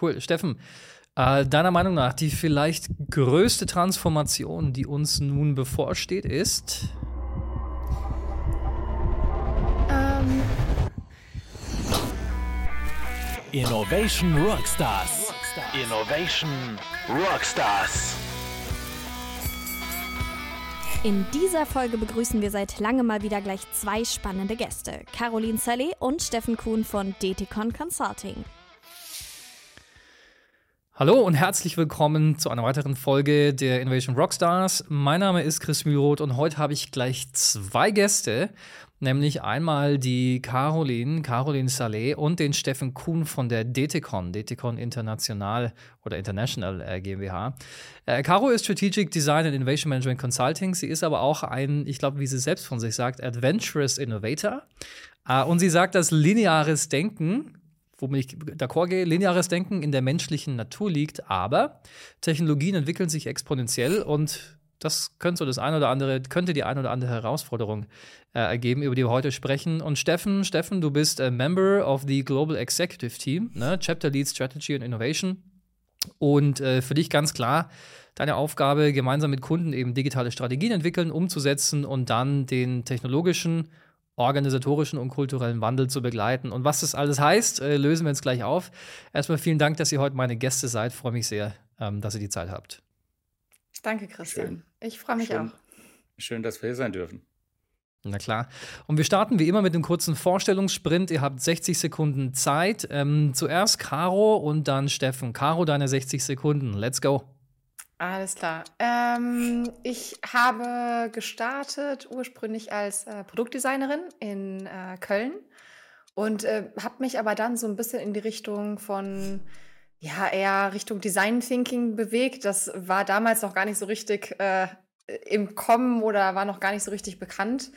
Cool. Steffen, äh, deiner Meinung nach die vielleicht größte Transformation, die uns nun bevorsteht, ist? Ähm. Innovation Rockstars. Innovation Rockstars. In dieser Folge begrüßen wir seit langem mal wieder gleich zwei spannende Gäste. Caroline Saleh und Steffen Kuhn von DTCon Consulting. Hallo und herzlich willkommen zu einer weiteren Folge der Innovation Rockstars. Mein Name ist Chris Mühlroth und heute habe ich gleich zwei Gäste, nämlich einmal die Caroline, Caroline Saleh und den Steffen Kuhn von der DTCon, DTCon International oder International äh, GmbH. Äh, Caro ist Strategic Design and Innovation Management Consulting. Sie ist aber auch ein, ich glaube, wie sie selbst von sich sagt, Adventurous Innovator. Äh, und sie sagt, dass lineares Denken womit ich d'accord gehe, lineares Denken in der menschlichen Natur liegt, aber Technologien entwickeln sich exponentiell und das könnte so das eine oder andere, könnte die eine oder andere Herausforderung äh, ergeben, über die wir heute sprechen. Und Steffen, Steffen, du bist a Member of the Global Executive Team, ne? Chapter Lead Strategy and Innovation. Und äh, für dich ganz klar, deine Aufgabe, gemeinsam mit Kunden eben digitale Strategien entwickeln, umzusetzen und dann den technologischen organisatorischen und kulturellen Wandel zu begleiten. Und was das alles heißt, äh, lösen wir jetzt gleich auf. Erstmal vielen Dank, dass ihr heute meine Gäste seid. Ich freue mich sehr, ähm, dass ihr die Zeit habt. Danke, Christian. Schön. Ich freue mich Schön. auch. Schön, dass wir hier sein dürfen. Na klar. Und wir starten wie immer mit einem kurzen Vorstellungssprint. Ihr habt 60 Sekunden Zeit. Ähm, zuerst Caro und dann Steffen. Caro, deine 60 Sekunden. Let's go. Alles klar. Ähm, ich habe gestartet ursprünglich als äh, Produktdesignerin in äh, Köln und äh, habe mich aber dann so ein bisschen in die Richtung von, ja, eher Richtung Design Thinking bewegt. Das war damals noch gar nicht so richtig äh, im Kommen oder war noch gar nicht so richtig bekannt.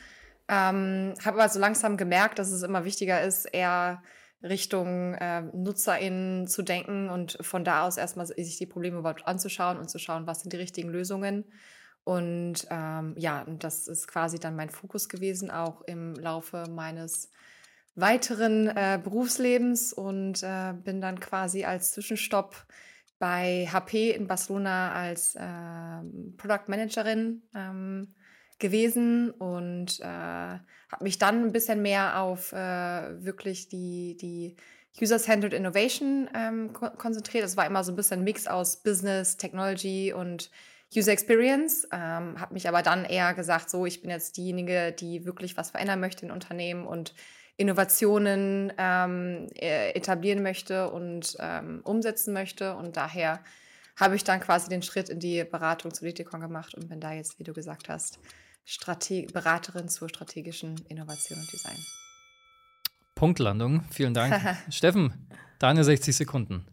Ähm, habe aber so langsam gemerkt, dass es immer wichtiger ist, eher Richtung äh, NutzerInnen zu denken und von da aus erstmal sich die Probleme überhaupt anzuschauen und zu schauen, was sind die richtigen Lösungen. Und ähm, ja, das ist quasi dann mein Fokus gewesen, auch im Laufe meines weiteren äh, Berufslebens und äh, bin dann quasi als Zwischenstopp bei HP in Barcelona als äh, Product Managerin ähm, gewesen und äh, habe mich dann ein bisschen mehr auf äh, wirklich die, die User-Centered Innovation ähm, ko konzentriert. Es war immer so ein bisschen ein Mix aus Business, Technology und User Experience. Ähm, habe mich aber dann eher gesagt, so, ich bin jetzt diejenige, die wirklich was verändern möchte in Unternehmen und Innovationen ähm, e-, etablieren möchte und ähm, umsetzen möchte. Und daher habe ich dann quasi den Schritt in die Beratung zu Litikon gemacht und bin da jetzt, wie du gesagt hast, Strate Beraterin zur strategischen Innovation und Design. Punktlandung, vielen Dank. Steffen, deine 60 Sekunden.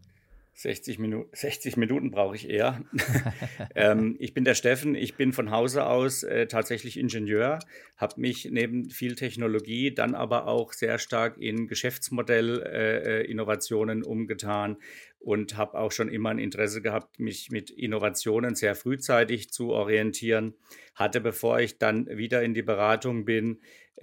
60, Minu 60 Minuten brauche ich eher. ähm, ich bin der Steffen, ich bin von Hause aus äh, tatsächlich Ingenieur, habe mich neben viel Technologie dann aber auch sehr stark in Geschäftsmodellinnovationen äh, äh umgetan und habe auch schon immer ein Interesse gehabt, mich mit Innovationen sehr frühzeitig zu orientieren. Hatte, bevor ich dann wieder in die Beratung bin,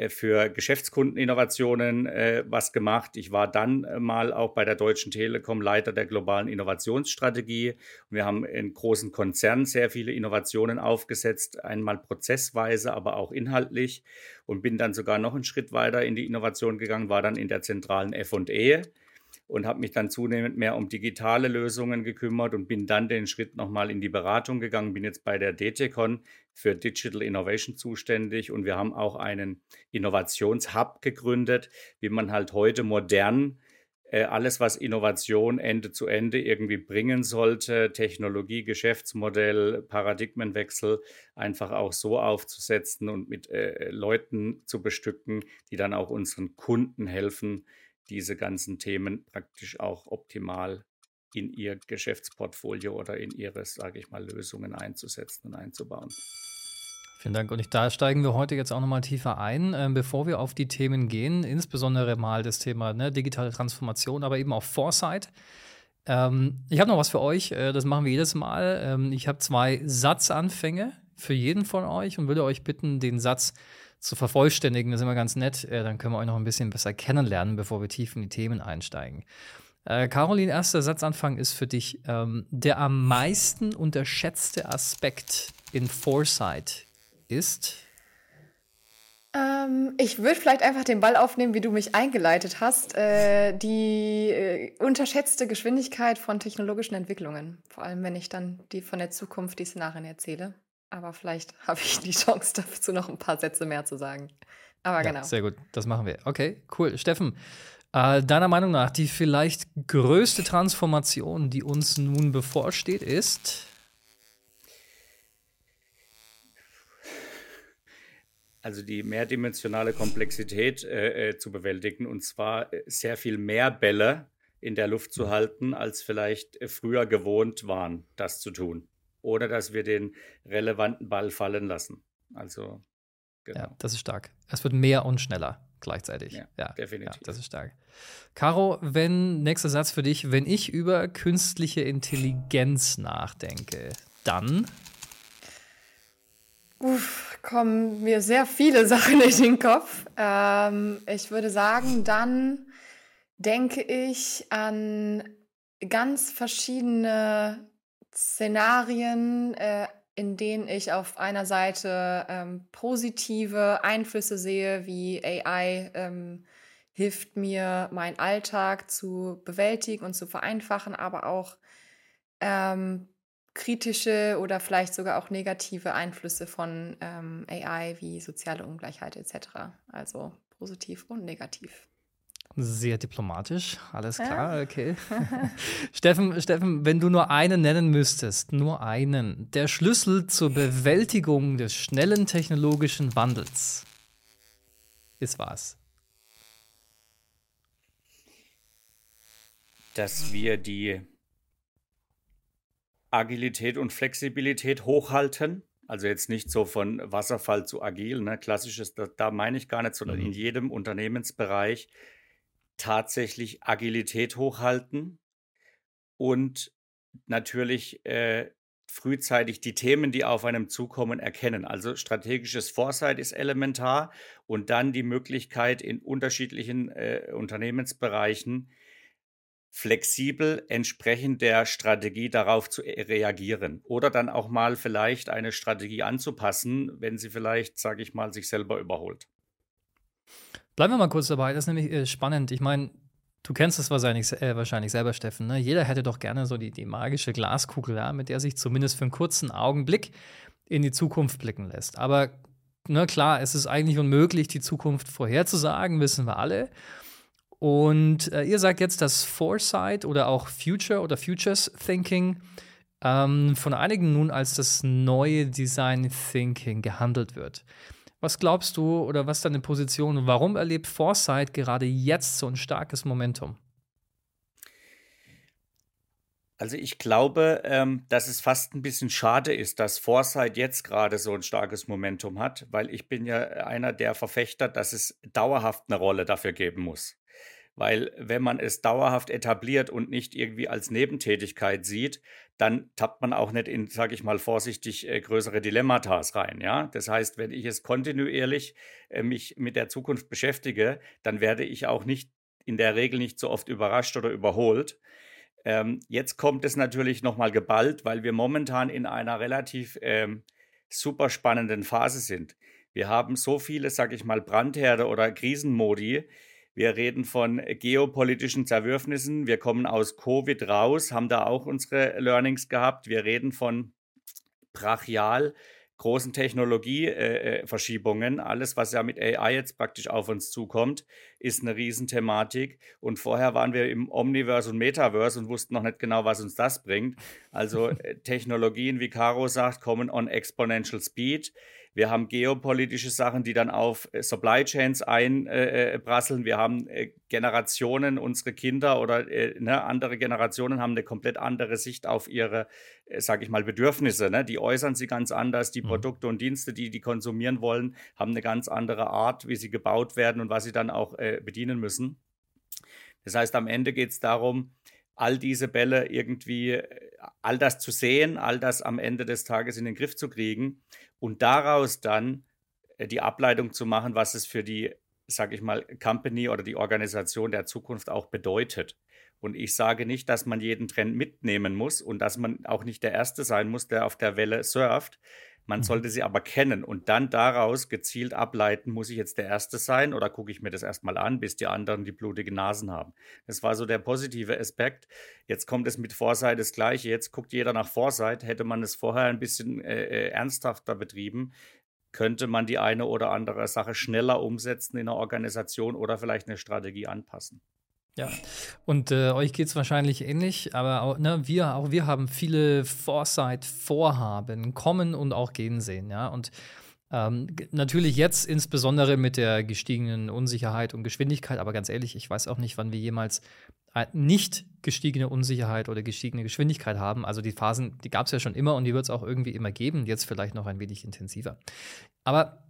für Geschäftskundeninnovationen äh, was gemacht. Ich war dann äh, mal auch bei der Deutschen Telekom Leiter der globalen Innovationsstrategie. Wir haben in großen Konzernen sehr viele Innovationen aufgesetzt, einmal prozessweise, aber auch inhaltlich und bin dann sogar noch einen Schritt weiter in die Innovation gegangen, war dann in der zentralen F&E und habe mich dann zunehmend mehr um digitale Lösungen gekümmert und bin dann den Schritt nochmal in die Beratung gegangen, bin jetzt bei der DTCon für Digital Innovation zuständig und wir haben auch einen Innovationshub gegründet, wie man halt heute modern äh, alles, was Innovation Ende zu Ende irgendwie bringen sollte, Technologie, Geschäftsmodell, Paradigmenwechsel, einfach auch so aufzusetzen und mit äh, Leuten zu bestücken, die dann auch unseren Kunden helfen, diese ganzen Themen praktisch auch optimal in ihr Geschäftsportfolio oder in ihre, sage ich mal, Lösungen einzusetzen und einzubauen. Vielen Dank. Und da steigen wir heute jetzt auch nochmal tiefer ein, äh, bevor wir auf die Themen gehen, insbesondere mal das Thema ne, digitale Transformation, aber eben auch Foresight. Ähm, ich habe noch was für euch, äh, das machen wir jedes Mal. Ähm, ich habe zwei Satzanfänge für jeden von euch und würde euch bitten, den Satz zu vervollständigen. Das ist immer ganz nett. Äh, dann können wir euch noch ein bisschen besser kennenlernen, bevor wir tief in die Themen einsteigen. Äh, Caroline, erster Satzanfang ist für dich ähm, der am meisten unterschätzte Aspekt in Foresight ist. Ähm, ich würde vielleicht einfach den Ball aufnehmen, wie du mich eingeleitet hast. Äh, die äh, unterschätzte Geschwindigkeit von technologischen Entwicklungen. Vor allem, wenn ich dann die von der Zukunft die Szenarien erzähle. Aber vielleicht habe ich die Chance dazu noch ein paar Sätze mehr zu sagen. Aber ja, genau. Sehr gut, das machen wir. Okay, cool. Steffen, äh, deiner Meinung nach die vielleicht größte Transformation, die uns nun bevorsteht, ist? also die mehrdimensionale Komplexität äh, äh, zu bewältigen und zwar äh, sehr viel mehr Bälle in der Luft zu halten, als vielleicht äh, früher gewohnt waren, das zu tun. Oder dass wir den relevanten Ball fallen lassen. Also, genau. Ja, das ist stark. Es wird mehr und schneller gleichzeitig. Ja, ja definitiv. Ja, das ist stark. Caro, wenn, nächster Satz für dich, wenn ich über künstliche Intelligenz nachdenke, dann Uff, kommen mir sehr viele Sachen in den Kopf. Ähm, ich würde sagen, dann denke ich an ganz verschiedene Szenarien, äh, in denen ich auf einer Seite ähm, positive Einflüsse sehe, wie AI ähm, hilft mir, meinen Alltag zu bewältigen und zu vereinfachen, aber auch ähm, kritische oder vielleicht sogar auch negative Einflüsse von ähm, AI wie soziale Ungleichheit etc. Also positiv und negativ. Sehr diplomatisch, alles klar, ja. okay. Steffen, Steffen, wenn du nur einen nennen müsstest, nur einen, der Schlüssel zur Bewältigung des schnellen technologischen Wandels ist was? Dass wir die Agilität und Flexibilität hochhalten. Also jetzt nicht so von Wasserfall zu agil, ne? klassisches, da, da meine ich gar nicht, sondern mhm. in jedem Unternehmensbereich tatsächlich Agilität hochhalten und natürlich äh, frühzeitig die Themen, die auf einem zukommen, erkennen. Also strategisches Foresight ist elementar und dann die Möglichkeit in unterschiedlichen äh, Unternehmensbereichen flexibel entsprechend der Strategie darauf zu e-, reagieren oder dann auch mal vielleicht eine Strategie anzupassen, wenn sie vielleicht, sage ich mal, sich selber überholt. Bleiben wir mal kurz dabei, das ist nämlich äh, spannend. Ich meine, du kennst das wahrscheinlich, äh, wahrscheinlich selber, Steffen. Ne? Jeder hätte doch gerne so die, die magische Glaskugel, ja, mit der sich zumindest für einen kurzen Augenblick in die Zukunft blicken lässt. Aber na klar, es ist eigentlich unmöglich, die Zukunft vorherzusagen, wissen wir alle. Und äh, ihr sagt jetzt, dass Foresight oder auch Future oder Futures Thinking ähm, von einigen nun als das neue Design Thinking gehandelt wird. Was glaubst du oder was ist deine Position? Warum erlebt Foresight gerade jetzt so ein starkes Momentum? Also ich glaube, ähm, dass es fast ein bisschen schade ist, dass Foresight jetzt gerade so ein starkes Momentum hat, weil ich bin ja einer der Verfechter, dass es dauerhaft eine Rolle dafür geben muss. Weil wenn man es dauerhaft etabliert und nicht irgendwie als Nebentätigkeit sieht, dann tappt man auch nicht in, sage ich mal vorsichtig, äh, größere Dilemmata rein. Ja? Das heißt, wenn ich es kontinuierlich äh, mich mit der Zukunft beschäftige, dann werde ich auch nicht in der Regel nicht so oft überrascht oder überholt. Ähm, jetzt kommt es natürlich nochmal geballt, weil wir momentan in einer relativ ähm, super spannenden Phase sind. Wir haben so viele, sage ich mal, Brandherde oder Krisenmodi, wir reden von geopolitischen Zerwürfnissen. Wir kommen aus Covid raus, haben da auch unsere Learnings gehabt. Wir reden von brachial großen Technologieverschiebungen. Äh, Alles, was ja mit AI jetzt praktisch auf uns zukommt, ist eine Riesenthematik. Und vorher waren wir im Omniverse und Metaverse und wussten noch nicht genau, was uns das bringt. Also äh, Technologien, wie Caro sagt, kommen on exponential speed. Wir haben geopolitische Sachen, die dann auf äh, Supply Chains einprasseln. Äh, äh wir haben Generationen, unsere Kinder oder ne, andere Generationen haben eine komplett andere Sicht auf ihre, äh, sage ich mal, Bedürfnisse. Ne? Die äußern sie ganz anders. Die mhm. Produkte und Dienste, die die konsumieren wollen, haben eine ganz andere Art, wie sie gebaut werden und was sie dann auch äh, bedienen müssen. Das heißt, am Ende geht es darum, all diese Bälle irgendwie, all das zu sehen, all das am Ende des Tages in den Griff zu kriegen und daraus dann äh, die Ableitung zu machen, was es für die, sage ich mal, Company oder die Organisation der Zukunft auch bedeutet. Und ich sage nicht, dass man jeden Trend mitnehmen muss und dass man auch nicht der Erste sein muss, der auf der Welle surft. Man mhm. sollte sie aber kennen und dann daraus gezielt ableiten, muss ich jetzt der Erste sein oder gucke ich mir das erstmal an, bis die anderen die blutigen Nasen haben. Das war so der positive Aspekt. Jetzt kommt es mit Foresight das Gleiche. Jetzt guckt jeder nach Foresight. Hätte man es vorher ein bisschen äh, äh ernsthafter betrieben, könnte man die eine oder andere Sache schneller umsetzen in einer Organisation oder vielleicht eine Strategie anpassen. Ja, und äh, euch geht es wahrscheinlich ähnlich, aber auch, ne, wir, auch wir haben viele Foresight-Vorhaben kommen und auch gehen sehen, ja. Und ähm, natürlich jetzt insbesondere mit der gestiegenen Unsicherheit und Geschwindigkeit, aber ganz ehrlich, ich weiß auch nicht, wann wir jemals äh, nicht gestiegene Unsicherheit oder gestiegene Geschwindigkeit haben. Also die Phasen, die gab es ja schon immer und die wird es auch irgendwie immer geben, jetzt vielleicht noch ein wenig intensiver. Aber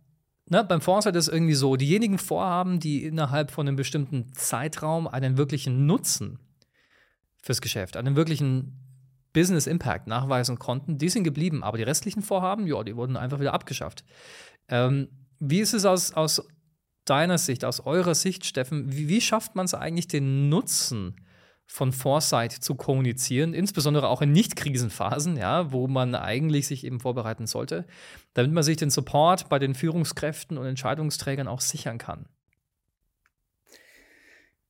ne, beim Foresight ist es irgendwie so, diejenigen Vorhaben, die innerhalb von einem bestimmten Zeitraum einen wirklichen Nutzen fürs Geschäft, einen wirklichen Business Impact nachweisen konnten, die sind geblieben. Aber die restlichen Vorhaben, ja, die wurden einfach wieder abgeschafft. Ähm, wie ist es aus, aus deiner Sicht, aus eurer Sicht, Steffen, wie, wie schafft man es eigentlich, den Nutzen von Foresight zu kommunizieren, insbesondere auch in Nicht-Krisenphasen, ja, wo man eigentlich sich eben vorbereiten sollte, damit man sich den Support bei den Führungskräften und Entscheidungsträgern auch sichern kann?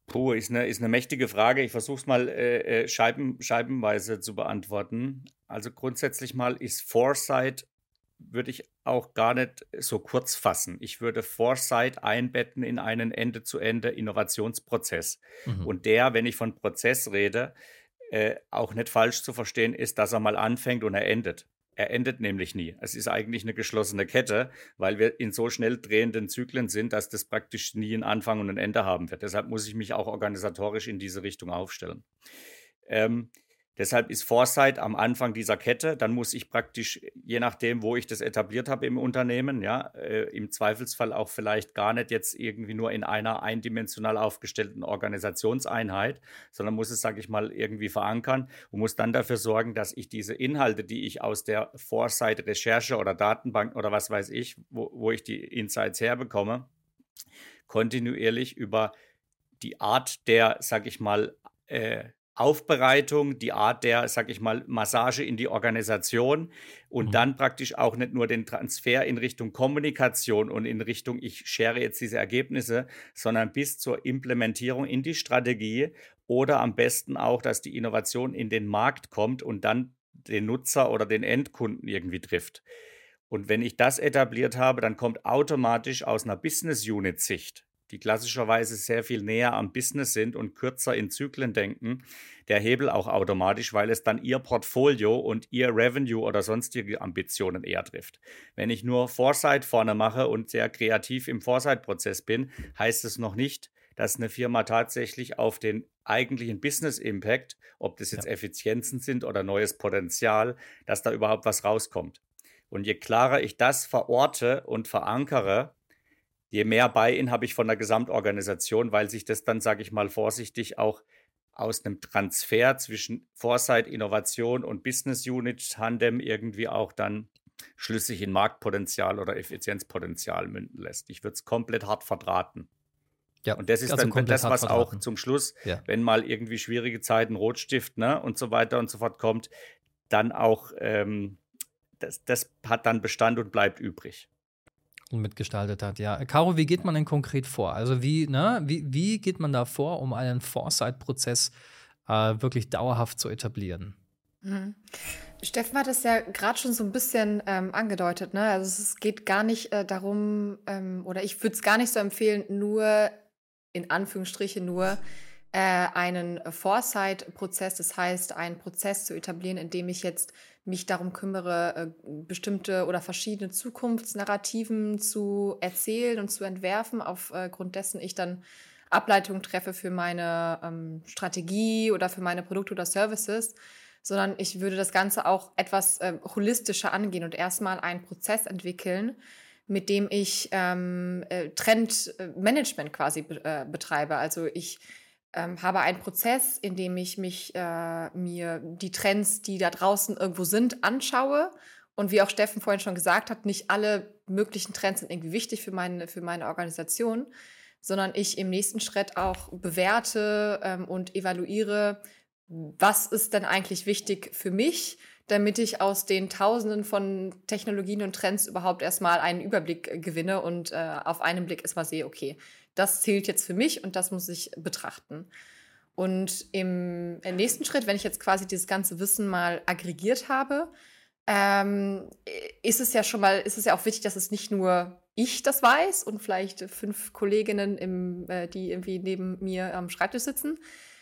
Puh, ist eine, ist eine mächtige Frage. Ich versuche es mal äh, äh, scheiben, scheibenweise zu beantworten. Also grundsätzlich mal ist Foresight würde ich auch gar nicht so kurz fassen. Ich würde Foresight einbetten in einen Ende-zu-Ende-Innovationsprozess. Mhm. Und der, wenn ich von Prozess rede, äh, auch nicht falsch zu verstehen ist, dass er mal anfängt und er endet. Er endet nämlich nie. Es ist eigentlich eine geschlossene Kette, weil wir in so schnell drehenden Zyklen sind, dass das praktisch nie ein Anfang und ein Ende haben wird. Deshalb muss ich mich auch organisatorisch in diese Richtung aufstellen. Ähm, Deshalb ist Foresight am Anfang dieser Kette. Dann muss ich praktisch, je nachdem, wo ich das etabliert habe im Unternehmen, ja, äh, im Zweifelsfall auch vielleicht gar nicht jetzt irgendwie nur in einer eindimensional aufgestellten Organisationseinheit, sondern muss es, sage ich mal, irgendwie verankern und muss dann dafür sorgen, dass ich diese Inhalte, die ich aus der Foresight-Recherche oder Datenbank oder was weiß ich, wo, wo ich die Insights herbekomme, kontinuierlich über die Art der, sage ich mal, äh, Aufbereitung, die Art der, sag ich mal, Massage in die Organisation und mhm. dann praktisch auch nicht nur den Transfer in Richtung Kommunikation und in Richtung, ich share jetzt diese Ergebnisse, sondern bis zur Implementierung in die Strategie oder am besten auch, dass die Innovation in den Markt kommt und dann den Nutzer oder den Endkunden irgendwie trifft. Und wenn ich das etabliert habe, dann kommt automatisch aus einer Business Unit Sicht die klassischerweise sehr viel näher am Business sind und kürzer in Zyklen denken, der Hebel auch automatisch, weil es dann ihr Portfolio und ihr Revenue oder sonstige Ambitionen eher trifft. Wenn ich nur Foresight vorne mache und sehr kreativ im Foresight-Prozess bin, heißt es noch nicht, dass eine Firma tatsächlich auf den eigentlichen Business Impact, ob das jetzt ja. Effizienzen sind oder neues Potenzial, dass da überhaupt was rauskommt. Und je klarer ich das verorte und verankere, je mehr Buy-in habe ich von der Gesamtorganisation, weil sich das dann, sage ich mal vorsichtig, auch aus einem Transfer zwischen Foresight, Innovation und Business Unit Tandem irgendwie auch dann schlüssig in Marktpotenzial oder Effizienzpotenzial münden lässt. Ich würde es komplett hart verdrahten. Ja, und das ist also dann das, was auch zum Schluss, ja. wenn mal irgendwie schwierige Zeiten, Rotstift ne, und so weiter und so fort kommt, dann auch, ähm, das, das hat dann Bestand und bleibt übrig mitgestaltet hat. Ja, Caro, wie geht man denn konkret vor? Also wie, ne, wie, wie geht man da vor, um einen Foresight-Prozess äh, wirklich dauerhaft zu etablieren? Mhm. Steffen hat es ja gerade schon so ein bisschen ähm, angedeutet. Ne? Also es geht gar nicht äh, darum, ähm, oder ich würde es gar nicht so empfehlen, nur in Anführungsstrichen nur einen Foresight-Prozess, das heißt einen Prozess zu etablieren, in dem ich jetzt mich darum kümmere, äh, bestimmte oder verschiedene Zukunftsnarrativen zu erzählen und zu entwerfen, aufgrund äh, dessen ich dann Ableitungen treffe für meine ähm, Strategie oder für meine Produkte oder Services, sondern ich würde das Ganze auch etwas äh, holistischer angehen und erstmal einen Prozess entwickeln, mit dem ich ähm, äh, Trendmanagement quasi be äh, betreibe. Also ich ähm, habe einen Prozess, in dem ich mich äh, mir die Trends, die da draußen irgendwo sind, anschaue. Und wie auch Steffen vorhin schon gesagt hat, nicht alle möglichen Trends sind irgendwie wichtig für meine, für meine Organisation, sondern ich im nächsten Schritt auch bewerte ähm, und evaluiere, was ist denn eigentlich wichtig für mich, damit ich aus den Tausenden von Technologien und Trends überhaupt erstmal einen Überblick äh, gewinne und äh, auf einen Blick erstmal sehe, okay, das zählt jetzt für mich und das muss ich betrachten. Und im, nächsten Schritt, wenn ich jetzt quasi dieses ganze Wissen mal aggregiert habe, ähm, ist es ja schon mal, ist es ja auch wichtig, dass es nicht nur ich das weiß und vielleicht fünf Kolleginnen, im, äh, die irgendwie neben mir am Schreibtisch sitzen,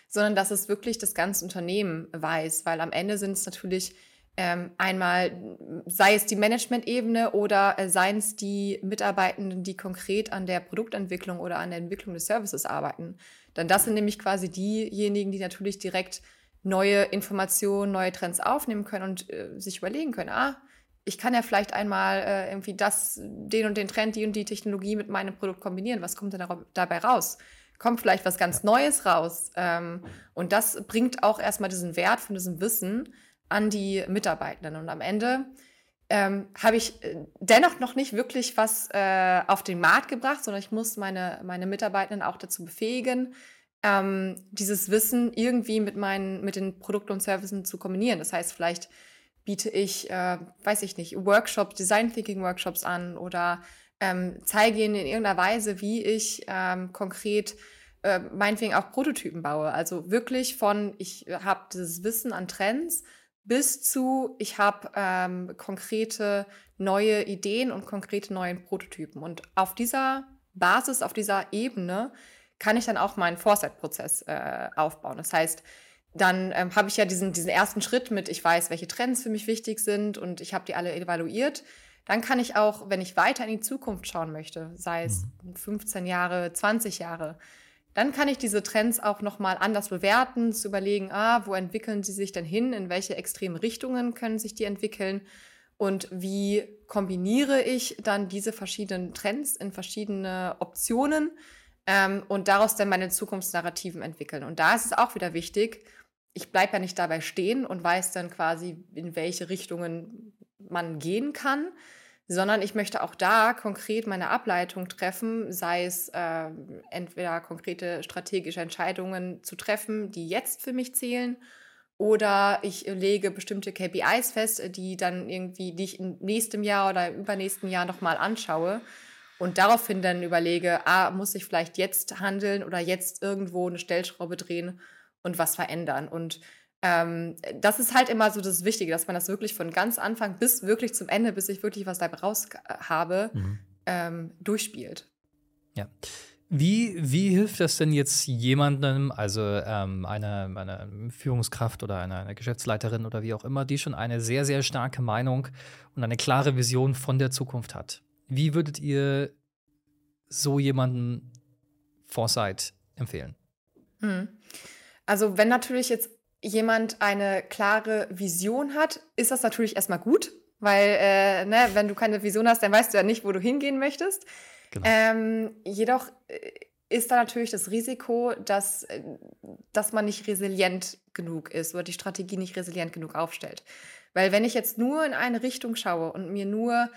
sondern dass es wirklich das ganze Unternehmen weiß, weil am Ende sind es natürlich ähm, einmal, sei es die Management-Ebene oder äh, seien es die Mitarbeitenden, die konkret an der Produktentwicklung oder an der Entwicklung des Services arbeiten. Denn das sind nämlich quasi diejenigen, die natürlich direkt neue Informationen, neue Trends aufnehmen können und äh, sich überlegen können, ah, ich kann ja vielleicht einmal äh, irgendwie das, den und den Trend, die und die Technologie mit meinem Produkt kombinieren. Was kommt denn dabei raus? Kommt vielleicht was ganz Neues raus? Ähm, und das bringt auch erstmal diesen Wert von diesem Wissen an die Mitarbeitenden. Und am Ende ähm, habe ich äh, dennoch noch nicht wirklich was äh, auf den Markt gebracht, sondern ich muss meine, meine Mitarbeitenden auch dazu befähigen, ähm, dieses Wissen irgendwie mit meinen, mit den Produkten und Services zu kombinieren. Das heißt, vielleicht biete ich, äh, weiß ich nicht, Workshops, Design Thinking Workshops an oder ähm, zeige ihnen in irgendeiner Weise, wie ich ähm, konkret äh, meinetwegen auch Prototypen baue. Also wirklich von, ich habe dieses Wissen an Trends bis zu, ich habe ähm, konkrete neue Ideen und konkrete neue Prototypen. Und auf dieser Basis, auf dieser Ebene kann ich dann auch meinen Foresight-Prozess äh, aufbauen. Das heißt, dann ähm, habe ich ja diesen, diesen ersten Schritt mit, ich weiß, welche Trends für mich wichtig sind und ich habe die alle evaluiert. Dann kann ich auch, wenn ich weiter in die Zukunft schauen möchte, sei es 15 mhm. Jahre, 20 Jahre, dann kann ich diese Trends auch nochmal anders bewerten, zu überlegen, ah, wo entwickeln sie sich denn hin, in welche extremen Richtungen können sich die entwickeln? Und wie kombiniere ich dann diese verschiedenen Trends in verschiedene Optionen ähm, und daraus dann meine Zukunftsnarrativen entwickeln. Und da ist es auch wieder wichtig, ich bleibe ja nicht dabei stehen und weiß dann quasi, in welche Richtungen man gehen kann, sondern ich möchte auch da konkret meine Ableitung treffen, sei es äh, entweder konkrete strategische Entscheidungen zu treffen, die jetzt für mich zählen, oder ich lege bestimmte KPIs fest, die dann irgendwie, die ich im nächsten Jahr oder übernächsten Jahr nochmal anschaue und daraufhin dann überlege, ah, muss ich vielleicht jetzt handeln oder jetzt irgendwo eine Stellschraube drehen und was verändern. Und ähm, das ist halt immer so das Wichtige, dass man das wirklich von ganz Anfang bis wirklich zum Ende, bis ich wirklich was dabei raus habe, mhm. ähm, durchspielt. Ja. Wie, wie hilft das denn jetzt jemandem, also ähm, einer eine Führungskraft oder einer eine Geschäftsleiterin oder wie auch immer, die schon eine sehr, sehr starke Meinung und eine klare Vision von der Zukunft hat? Wie würdet ihr so jemanden Foresight empfehlen? Hm. Also, wenn natürlich jetzt jemand eine klare Vision hat, ist das natürlich erstmal gut, weil, äh, ne, wenn du keine Vision hast, dann weißt du ja nicht, wo du hingehen möchtest. Genau. Ähm, jedoch äh, ist da natürlich das Risiko, dass, äh, dass man nicht resilient genug ist oder die Strategie nicht resilient genug aufstellt. Weil wenn ich jetzt nur in eine Richtung schaue und mir nur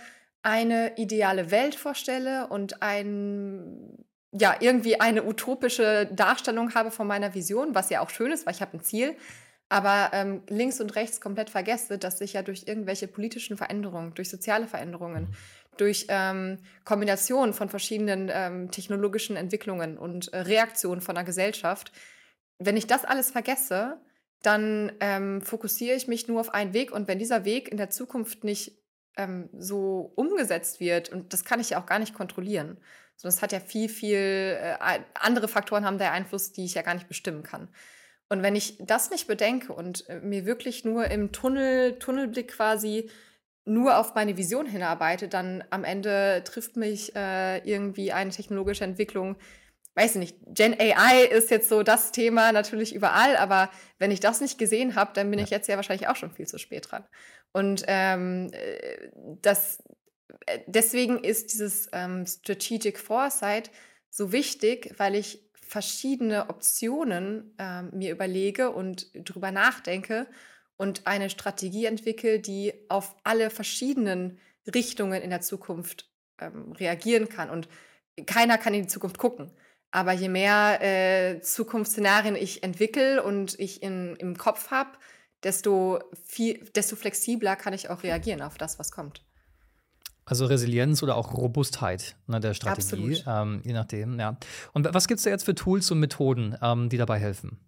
eine ideale Welt vorstelle und ein, ja, irgendwie eine utopische Darstellung habe von meiner Vision, was ja auch schön ist, weil ich habe ein Ziel, aber ähm, links und rechts komplett vergesse, dass sich ja durch irgendwelche politischen Veränderungen, durch soziale Veränderungen, mhm. durch ähm, Kombination von verschiedenen ähm, technologischen Entwicklungen und äh, Reaktionen von der Gesellschaft, wenn ich das alles vergesse, dann ähm, fokussiere ich mich nur auf einen Weg und wenn dieser Weg in der Zukunft nicht ähm, so umgesetzt wird, und das kann ich ja auch gar nicht kontrollieren, sondern es hat ja viel, viel, äh, andere Faktoren haben da Einfluss, die ich ja gar nicht bestimmen kann. Und wenn ich das nicht bedenke und äh, mir wirklich nur im Tunnel, Tunnelblick quasi nur auf meine Vision hinarbeite, dann am Ende trifft mich äh, irgendwie eine technologische Entwicklung, weiß ich nicht, Gen AI ist jetzt so das Thema natürlich überall, aber wenn ich das nicht gesehen habe, dann bin ja. ich jetzt ja wahrscheinlich auch schon viel zu spät dran. Und ähm, äh, das, deswegen ist dieses ähm, Strategic Foresight so wichtig, weil ich verschiedene Optionen ähm, mir überlege und drüber nachdenke und eine Strategie entwickle, die auf alle verschiedenen Richtungen in der Zukunft ähm, reagieren kann. Und keiner kann in die Zukunft gucken. Aber je mehr äh, Zukunftsszenarien ich entwickle und ich in, im Kopf habe, desto, desto flexibler kann ich auch reagieren auf das, was kommt. Also Resilienz oder auch Robustheit ne, der Strategie, ähm, je nachdem, ja. Und was gibt es da jetzt für Tools und Methoden, ähm, die dabei helfen?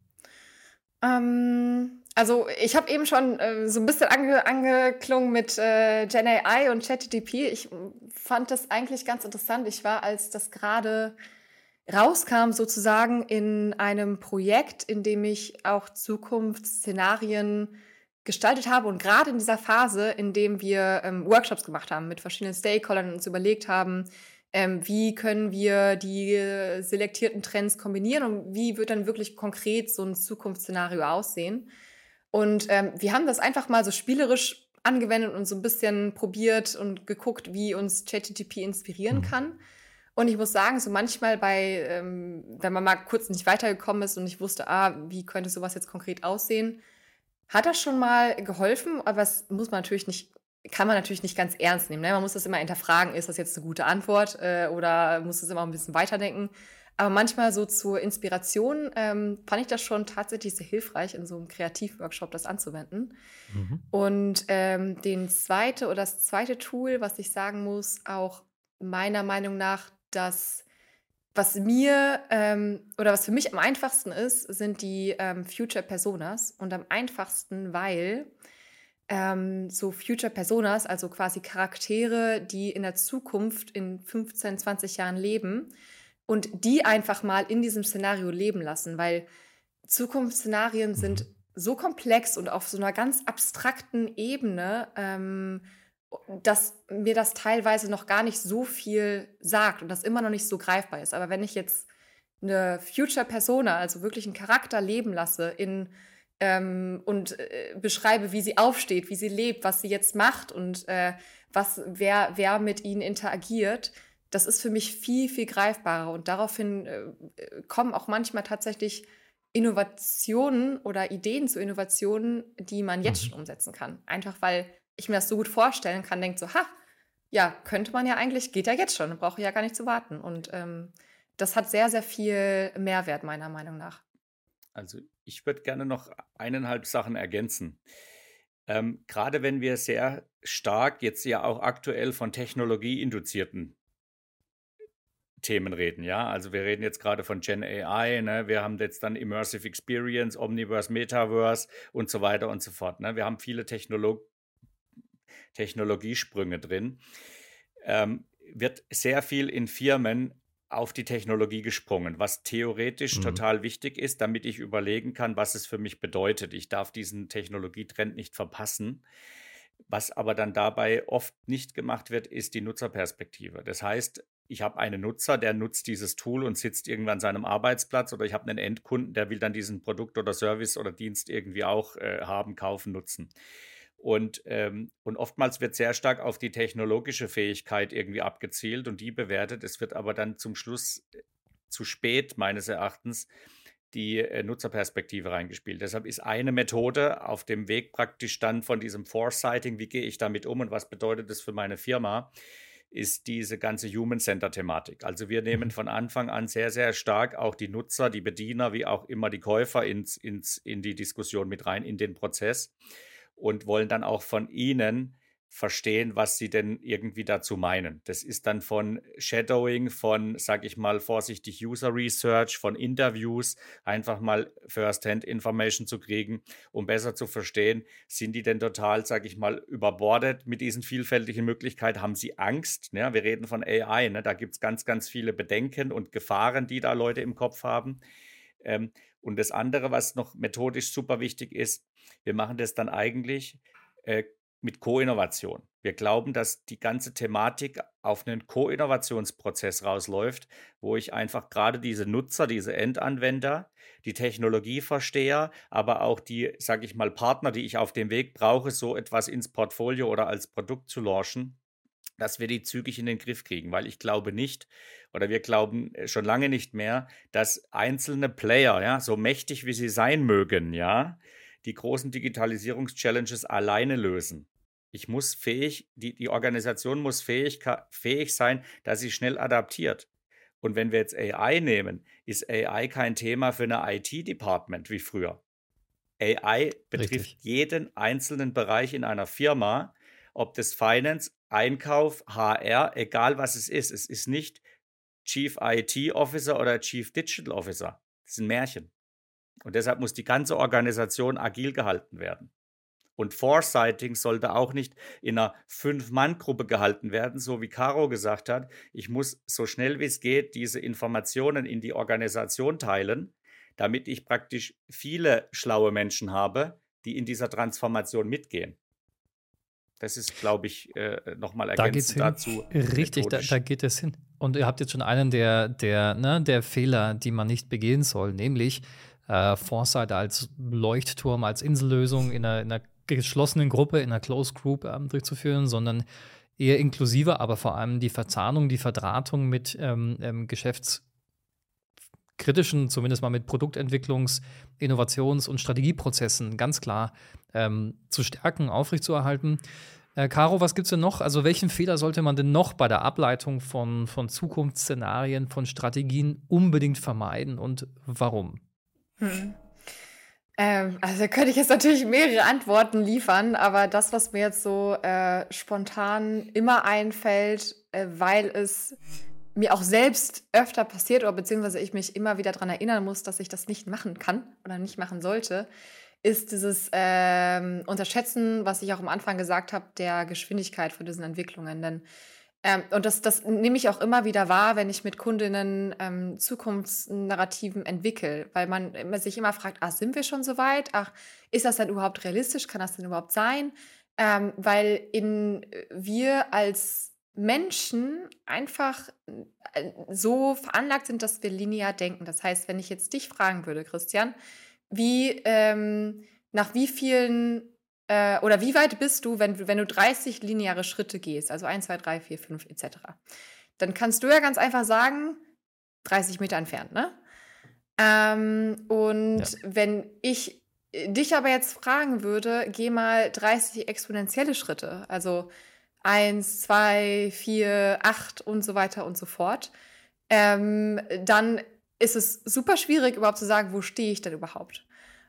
Ähm, also ich habe eben schon äh, so ein bisschen ange angeklungen mit äh, Gen AI und ChatGPT. Ich fand das eigentlich ganz interessant. Ich war, als das gerade rauskam, sozusagen in einem Projekt, in dem ich auch Zukunftsszenarien gestaltet habe und gerade in dieser Phase, in dem wir ähm, Workshops gemacht haben mit verschiedenen Stakeholdern und uns überlegt haben, ähm, wie können wir die äh, selektierten Trends kombinieren und wie wird dann wirklich konkret so ein Zukunftsszenario aussehen. Und ähm, wir haben das einfach mal so spielerisch angewendet und so ein bisschen probiert und geguckt, wie uns ChatGTP inspirieren mhm. kann. Und ich muss sagen, so manchmal bei, ähm, wenn man mal kurz nicht weitergekommen ist und ich wusste, ah, wie könnte sowas jetzt konkret aussehen, hat das schon mal geholfen, aber das muss man natürlich nicht, kann man natürlich nicht ganz ernst nehmen. Ne? Man muss das immer hinterfragen, ist das jetzt eine gute Antwort äh, oder muss das immer ein bisschen weiterdenken. Aber manchmal so zur Inspiration ähm, fand ich das schon tatsächlich sehr hilfreich, in so einem Kreativworkshop das anzuwenden. Mhm. Und ähm, den zweite oder das zweite Tool, was ich sagen muss, auch meiner Meinung nach das was mir ähm, oder was für mich am einfachsten ist, sind die ähm, Future Personas. Und am einfachsten, weil ähm, so Future Personas, also quasi Charaktere, die in der Zukunft in 15, 20 Jahren leben und die einfach mal in diesem Szenario leben lassen, weil Zukunftsszenarien sind mhm. so komplex und auf so einer ganz abstrakten Ebene ähm, dass mir das teilweise noch gar nicht so viel sagt und das immer noch nicht so greifbar ist. Aber wenn ich jetzt eine Future Persona, also wirklich einen Charakter leben lasse in ähm, und äh, beschreibe, wie sie aufsteht, wie sie lebt, was sie jetzt macht und äh, was wer wer mit ihnen interagiert, das ist für mich viel viel greifbarer und daraufhin äh, kommen auch manchmal tatsächlich Innovationen oder Ideen zu Innovationen, die man jetzt mhm. schon umsetzen kann. Einfach weil ich mir das so gut vorstellen kann, denkt so, ha, ja, könnte man ja eigentlich, geht ja jetzt schon, brauche ich ja gar nicht zu warten. Und ähm, das hat sehr, sehr viel Mehrwert, meiner Meinung nach. Also ich würde gerne noch eineinhalb Sachen ergänzen. Ähm, Gerade wenn wir sehr stark jetzt ja auch aktuell von technologieinduzierten Themen reden, ja. Also wir reden jetzt gerade von Gen AI, ne? wir haben jetzt dann Immersive Experience, Omniverse, Metaverse und so weiter und so fort. Ne? Wir haben viele Technologien. Technologiesprünge drin, ähm, wird sehr viel in Firmen auf die Technologie gesprungen, was theoretisch mhm. total wichtig ist, damit ich überlegen kann, was es für mich bedeutet. Ich darf diesen Technologietrend nicht verpassen. Was aber dann dabei oft nicht gemacht wird, ist die Nutzerperspektive. Das heißt, ich habe einen Nutzer, der nutzt dieses Tool und sitzt irgendwann an seinem Arbeitsplatz oder ich habe einen Endkunden, der will dann diesen Produkt oder Service oder Dienst irgendwie auch äh, haben, kaufen, nutzen. Und, ähm, und oftmals wird sehr stark auf die technologische Fähigkeit irgendwie abgezielt und die bewertet. Es wird aber dann zum Schluss äh, zu spät, meines Erachtens, die äh, Nutzerperspektive reingespielt. Deshalb ist eine Methode auf dem Weg praktisch dann von diesem Foresighting, wie gehe ich damit um und was bedeutet das für meine Firma, ist diese ganze Human-Center-Thematik. Also wir nehmen mhm. von Anfang an sehr, sehr stark auch die Nutzer, die Bediener, wie auch immer die Käufer ins, ins, in die Diskussion mit rein, in den Prozess und wollen dann auch von ihnen verstehen, was sie denn irgendwie dazu meinen. Das ist dann von Shadowing, von, sag ich mal, vorsichtig User Research, von Interviews, einfach mal First-Hand-Information zu kriegen, um besser zu verstehen, sind die denn total, sag ich mal, überbordet mit diesen vielfältigen Möglichkeiten? Haben sie Angst? Ja, wir reden von AI, ne? da gibt es ganz, ganz viele Bedenken und Gefahren, die da Leute im Kopf haben. Ähm, und das andere, was noch methodisch super wichtig ist, wir machen das dann eigentlich äh, mit Co-Innovation. Wir glauben, dass die ganze Thematik auf einen Co-Innovationsprozess rausläuft, wo ich einfach gerade diese Nutzer, diese Endanwender, die Technologieversteher, aber auch die, sage ich mal, Partner, die ich auf dem Weg brauche, so etwas ins Portfolio oder als Produkt zu launchen, dass wir die zügig in den Griff kriegen, weil ich glaube nicht oder wir glauben äh, schon lange nicht mehr, dass einzelne Player, ja, so mächtig wie sie sein mögen, ja, die großen Digitalisierungs-Challenges alleine lösen. Ich muss fähig, die, die Organisation muss fähig, fähig sein, dass sie schnell adaptiert. Und wenn wir jetzt AI nehmen, ist AI kein Thema für eine IT-Department wie früher. AI betrifft Richtig. jeden einzelnen Bereich in einer Firma, ob das Finance, Einkauf, HR, egal was es ist. Es ist nicht Chief IT Officer oder Chief Digital Officer. Das ist ein Märchen. Und deshalb muss die ganze Organisation agil gehalten werden. Und Foresighting sollte auch nicht in einer Fünf-Mann-Gruppe gehalten werden, so wie Caro gesagt hat. Ich muss so schnell wie es geht diese Informationen in die Organisation teilen, damit ich praktisch viele schlaue Menschen habe, die in dieser Transformation mitgehen. Das ist, glaube ich, äh, nochmal ergänzend da dazu. Richtig, da, da, geht es hin. Und ihr habt jetzt schon einen der, der, ne, der Fehler, die man nicht begehen soll, nämlich äh, Foresight als Leuchtturm, als Insellösung in einer, in einer geschlossenen Gruppe, in einer Closed Group ähm, durchzuführen, sondern eher inklusiver, aber vor allem die Verzahnung, die Verdrahtung mit ähm, ähm, geschäftskritischen, zumindest mal mit Produktentwicklungs-, Innovations- und Strategieprozessen ganz klar ähm, zu stärken, aufrechtzuerhalten. Äh, Caro, was gibt es denn noch? Also, welchen Fehler sollte man denn noch bei der Ableitung von, von Zukunftsszenarien, von Strategien unbedingt vermeiden und warum? Hm. Ähm, also da könnte ich jetzt natürlich mehrere Antworten liefern, aber das, was mir jetzt so äh, spontan immer einfällt, äh, weil es mir auch selbst öfter passiert oder beziehungsweise ich mich immer wieder daran erinnern muss, dass ich das nicht machen kann oder nicht machen sollte, ist dieses ähm, Unterschätzen, was ich auch am Anfang gesagt habe, der Geschwindigkeit von diesen Entwicklungen. Denn ähm, und das, das nehme ich auch immer wieder wahr, wenn ich mit Kundinnen ähm, Zukunftsnarrativen entwickle, weil man sich immer fragt, ach, sind wir schon so weit? Ach, ist das denn überhaupt realistisch? Kann das denn überhaupt sein? Ähm, weil in, äh, wir als Menschen einfach äh, so veranlagt sind, dass wir linear denken. Das heißt, wenn ich jetzt dich fragen würde, Christian, wie, ähm, nach wie vielen äh, oder wie weit bist du, wenn, wenn du 30 lineare Schritte gehst, also 1, 2, 3, 4, 5 etc., dann kannst du ja ganz einfach sagen, 30 Meter entfernt, ne? Ähm, und ja. wenn ich dich aber jetzt fragen würde, geh mal 30 exponentielle Schritte, also 1, 2, 4, 8 und so weiter und so fort, ähm, dann ist es super schwierig, überhaupt zu sagen, wo stehe ich denn überhaupt?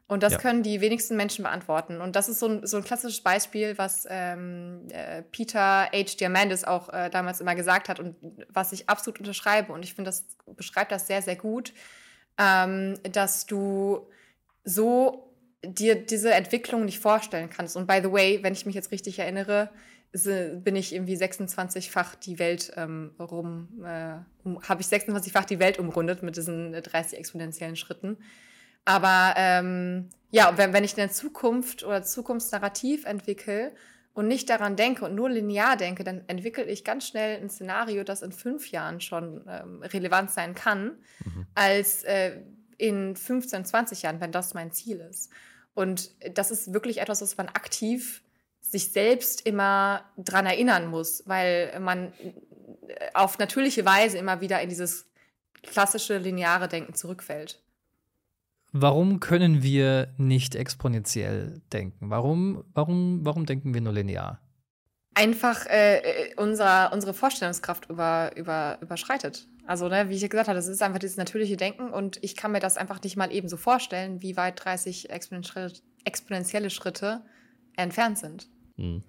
Und das ja. können die wenigsten Menschen beantworten. Und das ist so ein, so ein klassisches Beispiel, was ähm, äh, Peter H. Diamandis auch äh, damals immer gesagt hat und was ich absolut unterschreibe. Und ich finde, das beschreibt das sehr, sehr gut, ähm, dass du so dir diese Entwicklung nicht vorstellen kannst. Und by the way, wenn ich mich jetzt richtig erinnere, bin ich irgendwie 26-fach die Welt ähm, rum, äh, um, habe ich 26-fach die Welt umrundet mit diesen 30 exponentiellen Schritten. Aber ähm, ja, wenn, wenn ich eine Zukunft oder Zukunftsnarrativ entwickle und nicht daran denke und nur linear denke, dann entwickle ich ganz schnell ein Szenario, das in fünf Jahren schon ähm, relevant sein kann, mhm. als äh, in 15, 20 Jahren, wenn das mein Ziel ist. Und das ist wirklich etwas, was man aktiv sich selbst immer dran erinnern muss, weil man auf natürliche Weise immer wieder in dieses klassische lineare Denken zurückfällt. Warum können wir nicht exponentiell denken? Warum, warum, warum denken wir nur linear? Einfach äh, unser, unsere Vorstellungskraft über, über, überschreitet. Also, ne, wie ich gesagt habe, das ist einfach dieses natürliche Denken und ich kann mir das einfach nicht mal eben so vorstellen, wie weit 30 exponentielle Schritte entfernt sind. Hm.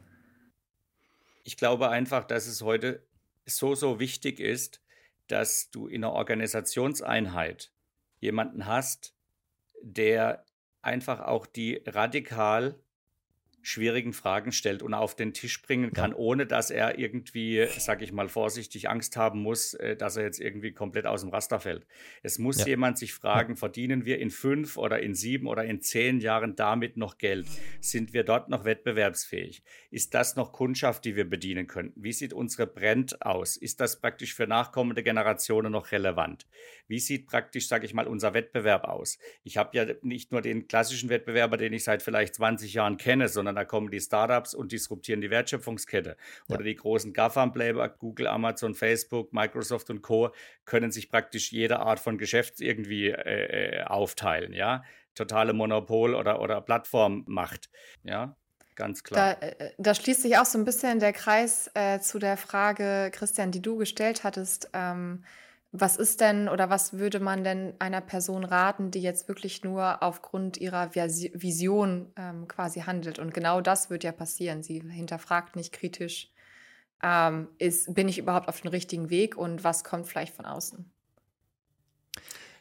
Ich glaube einfach, dass es heute so, so wichtig ist, dass du in einer Organisationseinheit jemanden hast, der einfach auch die radikal schwierigen Fragen stellt und auf den Tisch bringen kann, ja. ohne dass er irgendwie, sag ich mal vorsichtig, Angst haben muss, äh, dass er jetzt irgendwie komplett aus dem Raster fällt. Es muss ja. jemand sich fragen, verdienen wir in fünf oder in sieben oder in zehn Jahren damit noch Geld? Sind wir dort noch wettbewerbsfähig? Ist das noch Kundschaft, die wir bedienen könnten? Wie sieht unsere Brand aus? Ist das praktisch für nachkommende Generationen noch relevant? Wie sieht praktisch, sag ich mal, unser Wettbewerb aus? Ich habe ja nicht nur den klassischen Wettbewerber, den ich seit vielleicht 20 Jahren kenne, sondern sondern da kommen die Startups und disruptieren die Wertschöpfungskette. Ja. Oder die großen GAFAM-Player, Google, Amazon, Facebook, Microsoft und Co. können sich praktisch jede Art von Geschäft irgendwie äh, äh, aufteilen, ja. Totale Monopol- oder, oder Plattformmacht, ja. Ganz klar. Da, äh, da, schließt sich auch so ein bisschen der Kreis äh, zu der Frage, Christian, die du gestellt hattest. Ähm, Was ist denn oder was würde man denn einer Person raten, die jetzt wirklich nur aufgrund ihrer Vision ähm, quasi handelt? Und genau das wird ja passieren. Sie hinterfragt nicht kritisch, ähm, ist, bin ich überhaupt auf dem richtigen Weg und was kommt vielleicht von außen?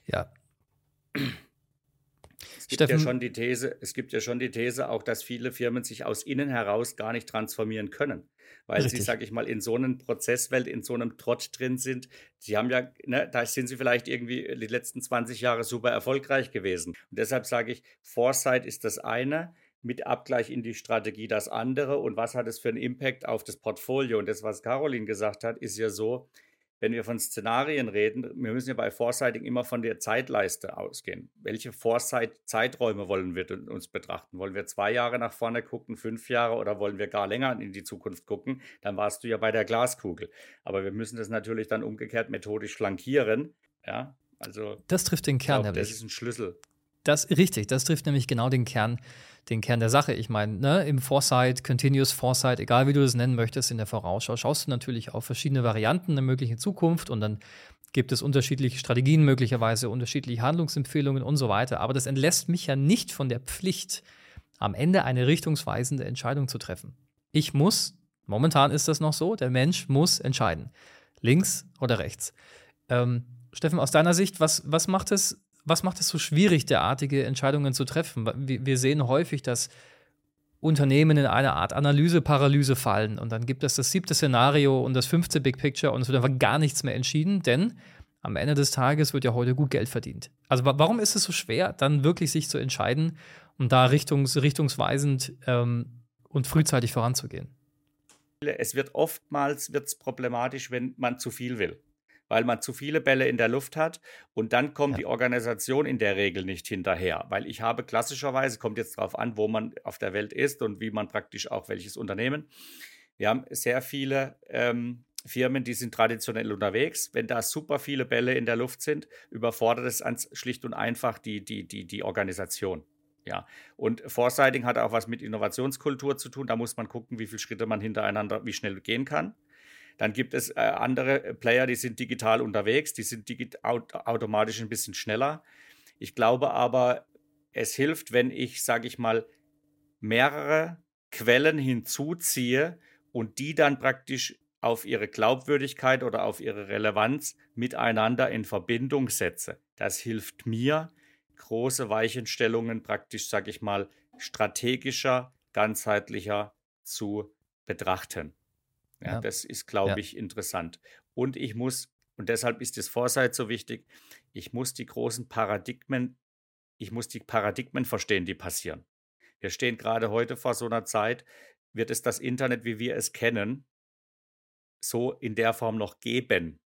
Ja. Es gibt ja Steffen- schon die These, es gibt ja schon die These auch, dass viele Firmen sich aus innen heraus gar nicht transformieren können, weil sie, Richtig. sage ich mal, in so einem Prozesswelt, in so einem Trott drin sind. Sie haben ja, ne, da sind sie vielleicht irgendwie die letzten 20 Jahre super erfolgreich gewesen. Und deshalb sage ich, Foresight ist das eine, mit Abgleich in die Strategie das andere. Und was hat es für einen Impact auf das Portfolio? Und das, was Caroline gesagt hat, ist ja so, wenn wir von Szenarien reden, wir müssen ja bei Foresighting immer von der Zeitleiste ausgehen. Welche Foresight-Zeiträume wollen wir uns betrachten? Wollen wir zwei Jahre nach vorne gucken, fünf Jahre oder wollen wir gar länger in die Zukunft gucken? Dann warst du ja bei der Glaskugel. Aber wir müssen das natürlich dann umgekehrt methodisch flankieren. Ja, also Das trifft den Kern glaube, das ist ein Schlüssel. Das richtig, das trifft nämlich genau den Kern, den Kern der Sache. Ich meine, ne, im Foresight, Continuous Foresight, egal wie du das nennen möchtest, in der Vorausschau, schaust du natürlich auf verschiedene Varianten der möglichen Zukunft und dann gibt es unterschiedliche Strategien, möglicherweise unterschiedliche Handlungsempfehlungen und so weiter. Aber das entlässt mich ja nicht von der Pflicht, am Ende eine richtungsweisende Entscheidung zu treffen. Ich muss, momentan ist das noch so, der Mensch muss entscheiden. Links oder rechts. Ähm, Steffen, aus deiner Sicht, was, was, macht es, was macht es so schwierig, derartige Entscheidungen zu treffen? Wir, sehen häufig, dass Unternehmen in eine Art Analyse-Paralyse fallen und dann gibt es das siebte Szenario und das fünfte Big Picture und es wird einfach gar nichts mehr entschieden, denn am Ende des Tages wird ja heute gut Geld verdient. Also wa- warum ist es so schwer, dann wirklich sich zu entscheiden und da richtungs richtungsweisend ähm, und frühzeitig voranzugehen? Es wird oftmals wird's problematisch, wenn man zu viel will, weil man zu viele Bälle in der Luft hat und dann kommt Ja. die Organisation in der Regel nicht hinterher, weil ich habe klassischerweise, kommt jetzt darauf an, wo man auf der Welt ist und wie man praktisch auch welches Unternehmen. Wir haben sehr viele ähm, Firmen, die sind traditionell unterwegs. Wenn da super viele Bälle in der Luft sind, überfordert es ans- schlicht und einfach die, die, die, die Organisation. Ja, und Foresighting hat auch was mit Innovationskultur zu tun. Da muss man gucken, wie viele Schritte man hintereinander, wie schnell gehen kann. Dann gibt es äh, andere Player, die sind digital unterwegs, die sind aut automatisch ein bisschen schneller. Ich glaube aber, es hilft, wenn ich, sage ich mal, mehrere Quellen hinzuziehe und die dann praktisch auf ihre Glaubwürdigkeit oder auf ihre Relevanz miteinander in Verbindung setze. Das hilft mir, große Weichenstellungen praktisch, sage ich mal, strategischer, ganzheitlicher zu betrachten. Ja, Ja. das ist, glaube Ja. ich, interessant. Und ich muss, und deshalb ist das Foresight so wichtig, ich muss die großen Paradigmen, ich muss die Paradigmen verstehen, die passieren. Wir stehen gerade heute vor so einer Zeit, wird es das Internet, wie wir es kennen, so in der Form noch geben?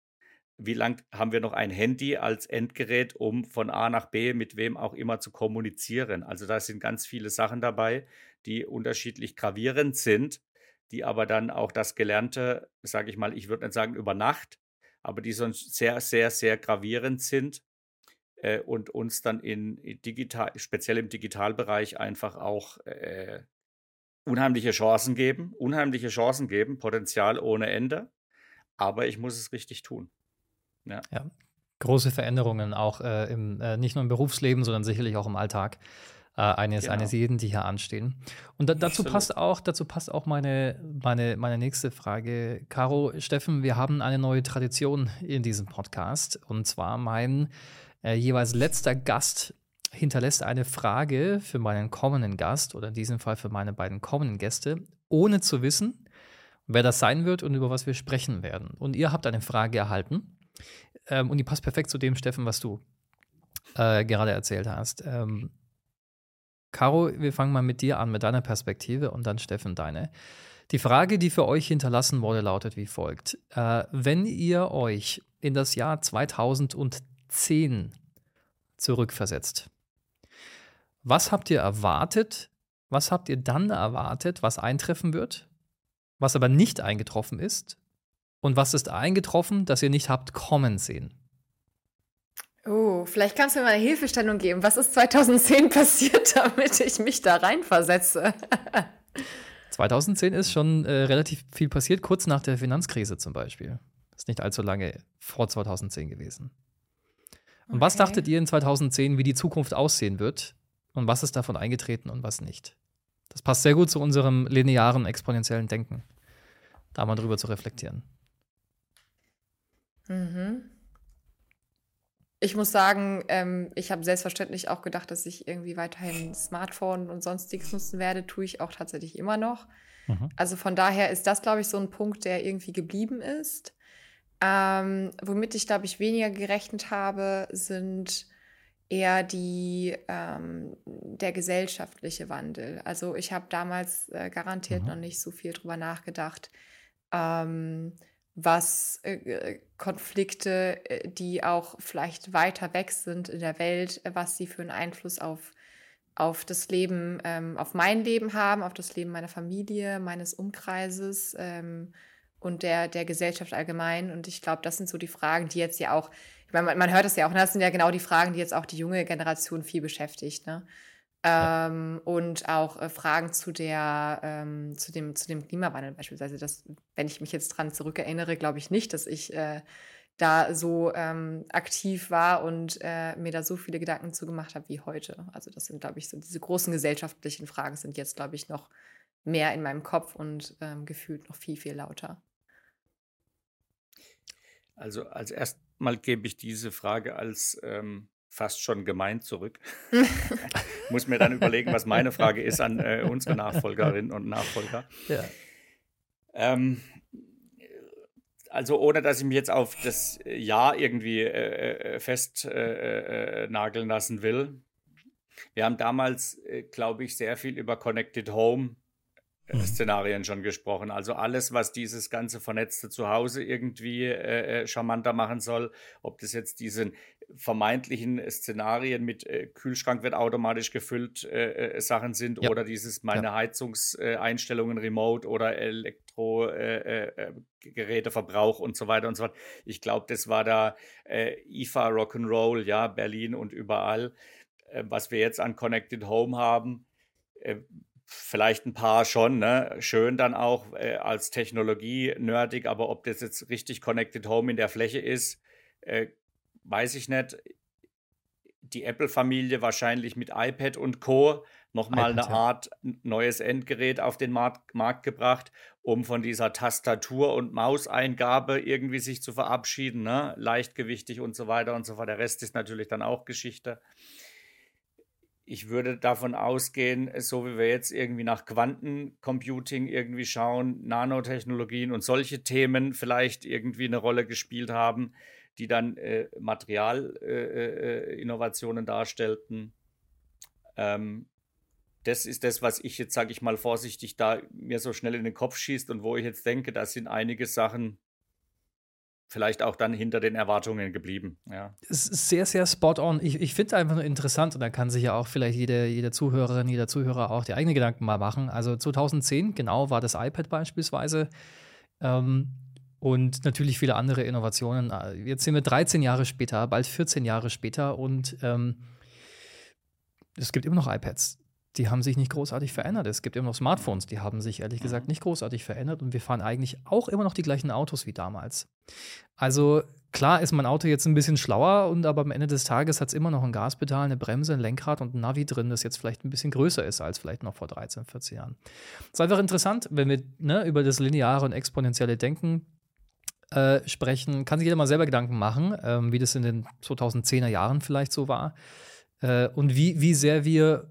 Wie lang haben wir noch ein Handy als Endgerät, um von A nach B mit wem auch immer zu kommunizieren? Also da sind ganz viele Sachen dabei, die unterschiedlich gravierend sind, die aber dann auch das Gelernte, sage ich mal, ich würde nicht sagen über Nacht, aber die sonst sehr, sehr, sehr gravierend sind äh, und uns dann in, digital, speziell im Digitalbereich einfach auch äh, unheimliche Chancen geben, unheimliche Chancen geben, Potenzial ohne Ende. Aber ich muss es richtig tun. Ja. Ja, große Veränderungen auch äh, im, äh, nicht nur im Berufsleben, sondern sicherlich auch im Alltag äh, eines, Genau. eines jeden, die hier anstehen. Und da, dazu Absolut. passt auch, dazu passt auch meine, meine, meine nächste Frage. Caro, Steffen, wir haben eine neue Tradition in diesem Podcast. Und zwar mein äh, jeweils letzter Gast hinterlässt eine Frage für meinen kommenden Gast oder in diesem Fall für meine beiden kommenden Gäste, ohne zu wissen, wer das sein wird und über was wir sprechen werden. Und ihr habt eine Frage erhalten. Ähm, und die passt perfekt zu dem, Steffen, was du äh, gerade erzählt hast. Ähm, Caro, wir fangen mal mit dir an, mit deiner Perspektive und dann Steffen deine. Die Frage, die für euch hinterlassen wurde, lautet wie folgt. Äh, wenn ihr euch in das Jahr 2010 zurückversetzt, was habt ihr erwartet? Was habt ihr dann erwartet, was eintreffen wird? Was aber nicht eingetroffen ist? Und was ist eingetroffen, das ihr nicht habt kommen sehen? Oh, vielleicht kannst du mir mal eine Hilfestellung geben. Was ist 2010 passiert, damit ich mich da reinversetze? 2010 ist schon äh, relativ viel passiert, kurz nach der Finanzkrise zum Beispiel. Ist nicht allzu lange vor 2010 gewesen. Und okay. was dachtet ihr in 2010, wie die Zukunft aussehen wird? Und was ist davon eingetreten und was nicht? Das passt sehr gut zu unserem linearen, exponentiellen Denken, da mal drüber zu reflektieren. Mhm. Ich muss sagen, ähm, ich habe selbstverständlich auch gedacht, dass ich irgendwie weiterhin Smartphone und sonstiges nutzen werde. Tue ich auch tatsächlich immer noch. Mhm. Also von daher ist das, glaube ich, so ein Punkt, der irgendwie geblieben ist. Ähm, womit ich, glaube ich, weniger gerechnet habe, sind eher die, ähm, der gesellschaftliche Wandel. Also ich habe damals äh, garantiert mhm. noch nicht so viel drüber nachgedacht. Ähm, was äh, äh, Konflikte, äh, die auch vielleicht weiter weg sind in der Welt, was sie für einen Einfluss auf, auf das Leben, ähm, auf mein Leben haben, auf das Leben meiner Familie, meines Umkreises ähm, und der, der Gesellschaft allgemein. Und ich glaube, das sind so die Fragen, die jetzt ja auch, ich meine, man, man hört es ja auch, ne, das sind ja genau die Fragen, die jetzt auch die junge Generation viel beschäftigt. Ne? Ähm, und auch äh, Fragen zu der, ähm, zu dem, zu dem Klimawandel beispielsweise. Das, wenn ich mich jetzt dran zurückerinnere, glaube ich nicht, dass ich äh, da so ähm, aktiv war und äh, mir da so viele Gedanken zu gemacht habe wie heute. Also das sind, glaube ich, so diese großen gesellschaftlichen Fragen sind jetzt, glaube ich, noch mehr in meinem Kopf und ähm, gefühlt noch viel, viel lauter. Also als erstmal gebe ich diese Frage als ähm, fast schon gemeint zurück. Muss mir dann überlegen, was meine Frage ist an äh, unsere Nachfolgerinnen und Nachfolger. Ja. Ähm, also ohne dass ich mich jetzt auf das Jahr irgendwie äh, äh festnageln äh, äh lassen will. Wir haben damals, äh, glaube ich, sehr viel über Connected Home. Szenarien schon gesprochen. Also alles, was dieses ganze vernetzte Zuhause irgendwie äh, äh, charmanter machen soll, ob das jetzt diese vermeintlichen Szenarien mit äh, Kühlschrank wird automatisch gefüllt äh, äh Sachen sind ja. oder dieses meine ja. Heizungseinstellungen remote oder Elektrogeräteverbrauch und so weiter und so fort. Ich glaube, das war da IFA Rock'n'Roll, ja, Berlin und überall. was wir jetzt an Connected Home haben, vielleicht ein paar schon, ne? Schön dann auch äh, als Technologie nerdig, aber ob das jetzt richtig Connected Home in der Fläche ist, äh, weiß ich nicht. Die Apple-Familie wahrscheinlich mit iPad und Co. nochmal eine. Art neues Endgerät auf den Markt, Markt gebracht, um von dieser Tastatur- und Mauseingabe irgendwie sich zu verabschieden, ne? leichtgewichtig und so weiter und so fort. Der Rest ist natürlich dann auch Geschichte ich würde davon ausgehen, so wie wir jetzt irgendwie nach Quantencomputing irgendwie schauen, Nanotechnologien und solche Themen vielleicht irgendwie eine Rolle gespielt haben, die dann äh, Materialinnovationen äh, äh, darstellten. Ähm, das ist das, was ich jetzt, sage ich mal vorsichtig, da mir so schnell in den Kopf schießt und wo ich jetzt denke, da sind einige Sachen, vielleicht auch dann hinter den Erwartungen geblieben. Ja. Es ist sehr, sehr spot on. Ich, ich finde einfach nur interessant und da kann sich ja auch vielleicht jede, jede Zuhörerin, jeder Zuhörer auch die eigenen Gedanken mal machen. Also 2010, genau, war das iPad beispielsweise. Ähm, und natürlich viele andere Innovationen. Jetzt sind wir 13 Jahre später, bald 14 Jahre später und ähm, es gibt immer noch iPads die haben sich nicht großartig verändert. Es gibt immer noch Smartphones, die haben sich ehrlich gesagt mhm. nicht großartig verändert und wir fahren eigentlich auch immer noch die gleichen Autos wie damals. Also klar ist mein Auto jetzt ein bisschen schlauer und aber am Ende des Tages hat es immer noch ein Gaspedal, eine Bremse, ein Lenkrad und ein Navi drin, das jetzt vielleicht ein bisschen größer ist als vielleicht noch vor 13, 14 Jahren. Es ist einfach interessant, wenn wir ne, über das lineare und exponentielle Denken äh, sprechen, kann sich jeder mal selber Gedanken machen, ähm, wie das in den 2010er Jahren vielleicht so war äh, und wie, wie sehr wir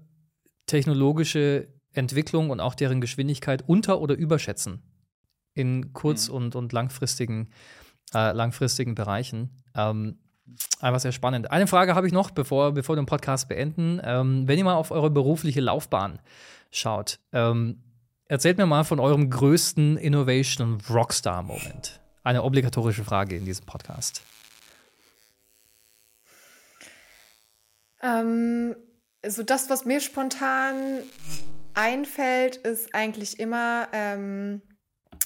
technologische Entwicklung und auch deren Geschwindigkeit unter- oder überschätzen in kurz- mhm. und, und langfristigen, äh, langfristigen Bereichen. Ähm, einfach sehr spannend. Eine Frage habe ich noch, bevor, bevor wir den Podcast beenden. Ähm, wenn ihr mal auf eure berufliche Laufbahn schaut, ähm, erzählt mir mal von eurem größten Innovation Rockstar-Moment. Eine obligatorische Frage in diesem Podcast. Ähm, so das, was mir spontan einfällt, ist eigentlich immer, ähm,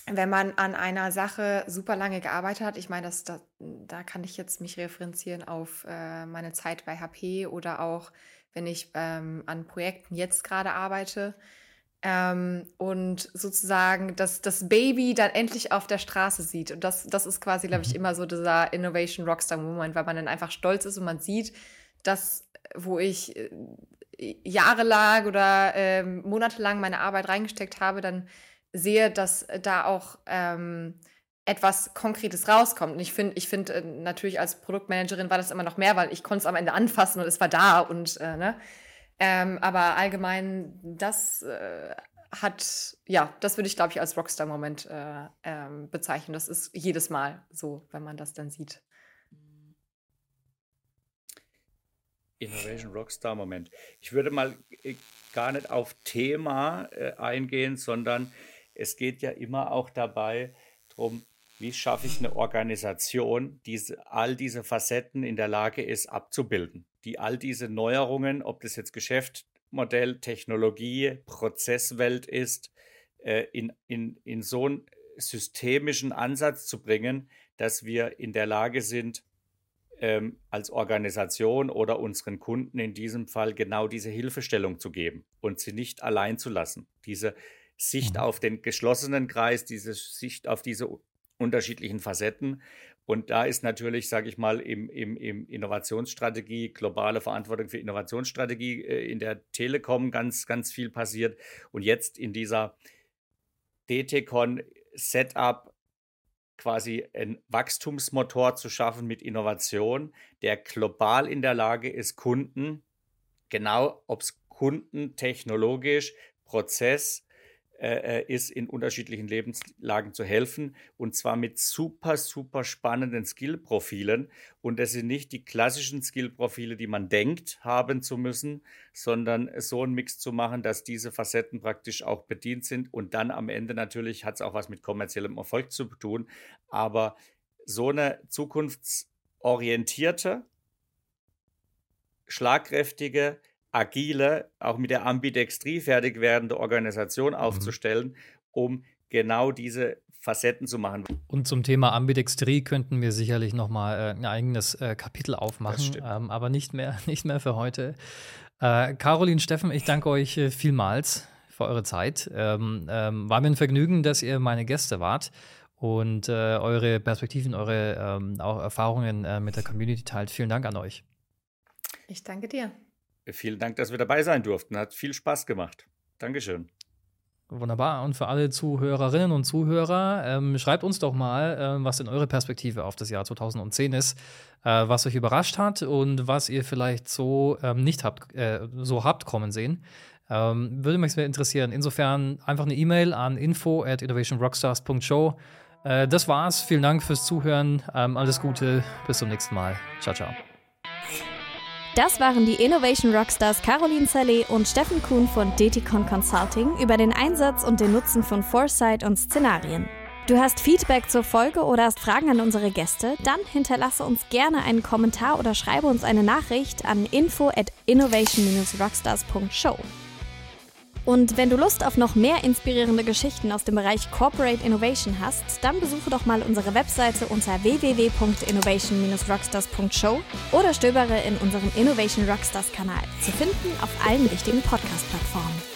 wenn man an einer Sache super lange gearbeitet hat. Ich meine, das, das, da kann ich jetzt mich referenzieren auf äh, meine Zeit bei HP oder auch, wenn ich ähm, an Projekten jetzt gerade arbeite. ähm, und sozusagen das, das Baby dann endlich auf der Straße sieht. Und das, das ist quasi, glaube ich, Mhm. immer so dieser Innovation Rockstar Moment, weil man dann einfach stolz ist und man sieht, dass, wo ich äh, jahrelang oder ähm, monatelang meine Arbeit reingesteckt habe, dann sehe, dass da auch ähm, etwas Konkretes rauskommt. Und ich finde, ich finde äh, natürlich als Produktmanagerin war das immer noch mehr, weil ich konnte es am Ende anfassen und es war da und äh, ne. Ähm, aber allgemein, das äh, hat, ja, das würde ich, glaube ich, als Rockstar-Moment äh, ähm, bezeichnen. Das ist jedes Mal so, wenn man das dann sieht. Innovation Rockstar Moment. Ich würde mal äh, gar nicht auf Thema äh, eingehen, sondern es geht ja immer auch dabei darum, wie schaffe ich eine Organisation, die all diese Facetten in der Lage ist abzubilden, die all diese Neuerungen, ob das jetzt Geschäftsmodell, Technologie, Prozesswelt ist, äh, in, in, in so einen systemischen Ansatz zu bringen, dass wir in der Lage sind, ähm, als Organisation oder unseren Kunden in diesem Fall genau diese Hilfestellung zu geben und sie nicht allein zu lassen. Diese Sicht Mhm. auf den geschlossenen Kreis, diese Sicht auf diese unterschiedlichen Facetten. Und da ist natürlich, sage ich mal, im, im, im Innovationsstrategie, globale Verantwortung für Innovationsstrategie äh, in der Telekom ganz, ganz viel passiert. Und jetzt in dieser DTCon Setup quasi einen Wachstumsmotor zu schaffen mit Innovation, der global in der Lage ist, Kunden, genau ob es Kunden technologisch, Prozess ist, in unterschiedlichen Lebenslagen zu helfen und zwar mit super, super spannenden Skillprofilen. Und das sind nicht die klassischen Skillprofile, die man denkt haben zu müssen, sondern so einen Mix zu machen, dass diese Facetten praktisch auch bedient sind. Und dann am Ende natürlich hat es auch was mit kommerziellem Erfolg zu tun. Aber so eine zukunftsorientierte, schlagkräftige, agile, auch mit der Ambidextrie fertig werdende Organisation aufzustellen, um genau diese Facetten zu machen. Und zum Thema Ambidextrie könnten wir sicherlich noch mal äh, ein eigenes äh, Kapitel aufmachen, ähm, aber nicht mehr, nicht mehr für heute. Äh, Caroline, Steffen, ich danke euch äh, vielmals für eure Zeit. Ähm, ähm, war mir ein Vergnügen, dass ihr meine Gäste wart und äh, eure Perspektiven, eure ähm, auch Erfahrungen äh, mit der Community teilt. Vielen Dank an euch. Ich danke dir. Vielen Dank, dass wir dabei sein durften. Hat viel Spaß gemacht. Dankeschön. Wunderbar. Und für alle Zuhörerinnen und Zuhörer, ähm, schreibt uns doch mal, ähm, was denn eure Perspektive auf das Jahr 2010 ist, äh, was euch überrascht hat und was ihr vielleicht so ähm, nicht habt, äh, so habt kommen sehen. Ähm, würde mich sehr interessieren. Insofern einfach eine E-Mail an info at innovationrockstars.show. Äh, das war's. Vielen Dank fürs Zuhören. Ähm, alles Gute. Bis zum nächsten Mal. Ciao, ciao. Das waren die Innovation Rockstars Caroline Saleh und Steffen Kuhn von Deticon Consulting über den Einsatz und den Nutzen von Foresight und Szenarien. Du hast Feedback zur Folge oder hast Fragen an unsere Gäste? Dann hinterlasse uns gerne einen Kommentar oder schreibe uns eine Nachricht an info at innovation-rockstars.show. Und wenn du Lust auf noch mehr inspirierende Geschichten aus dem Bereich Corporate Innovation hast, dann besuche doch mal unsere Webseite unter www.innovation-rockstars.show oder stöbere in unserem Innovation Rockstars Kanal, zu finden auf allen wichtigen Podcast-Plattformen.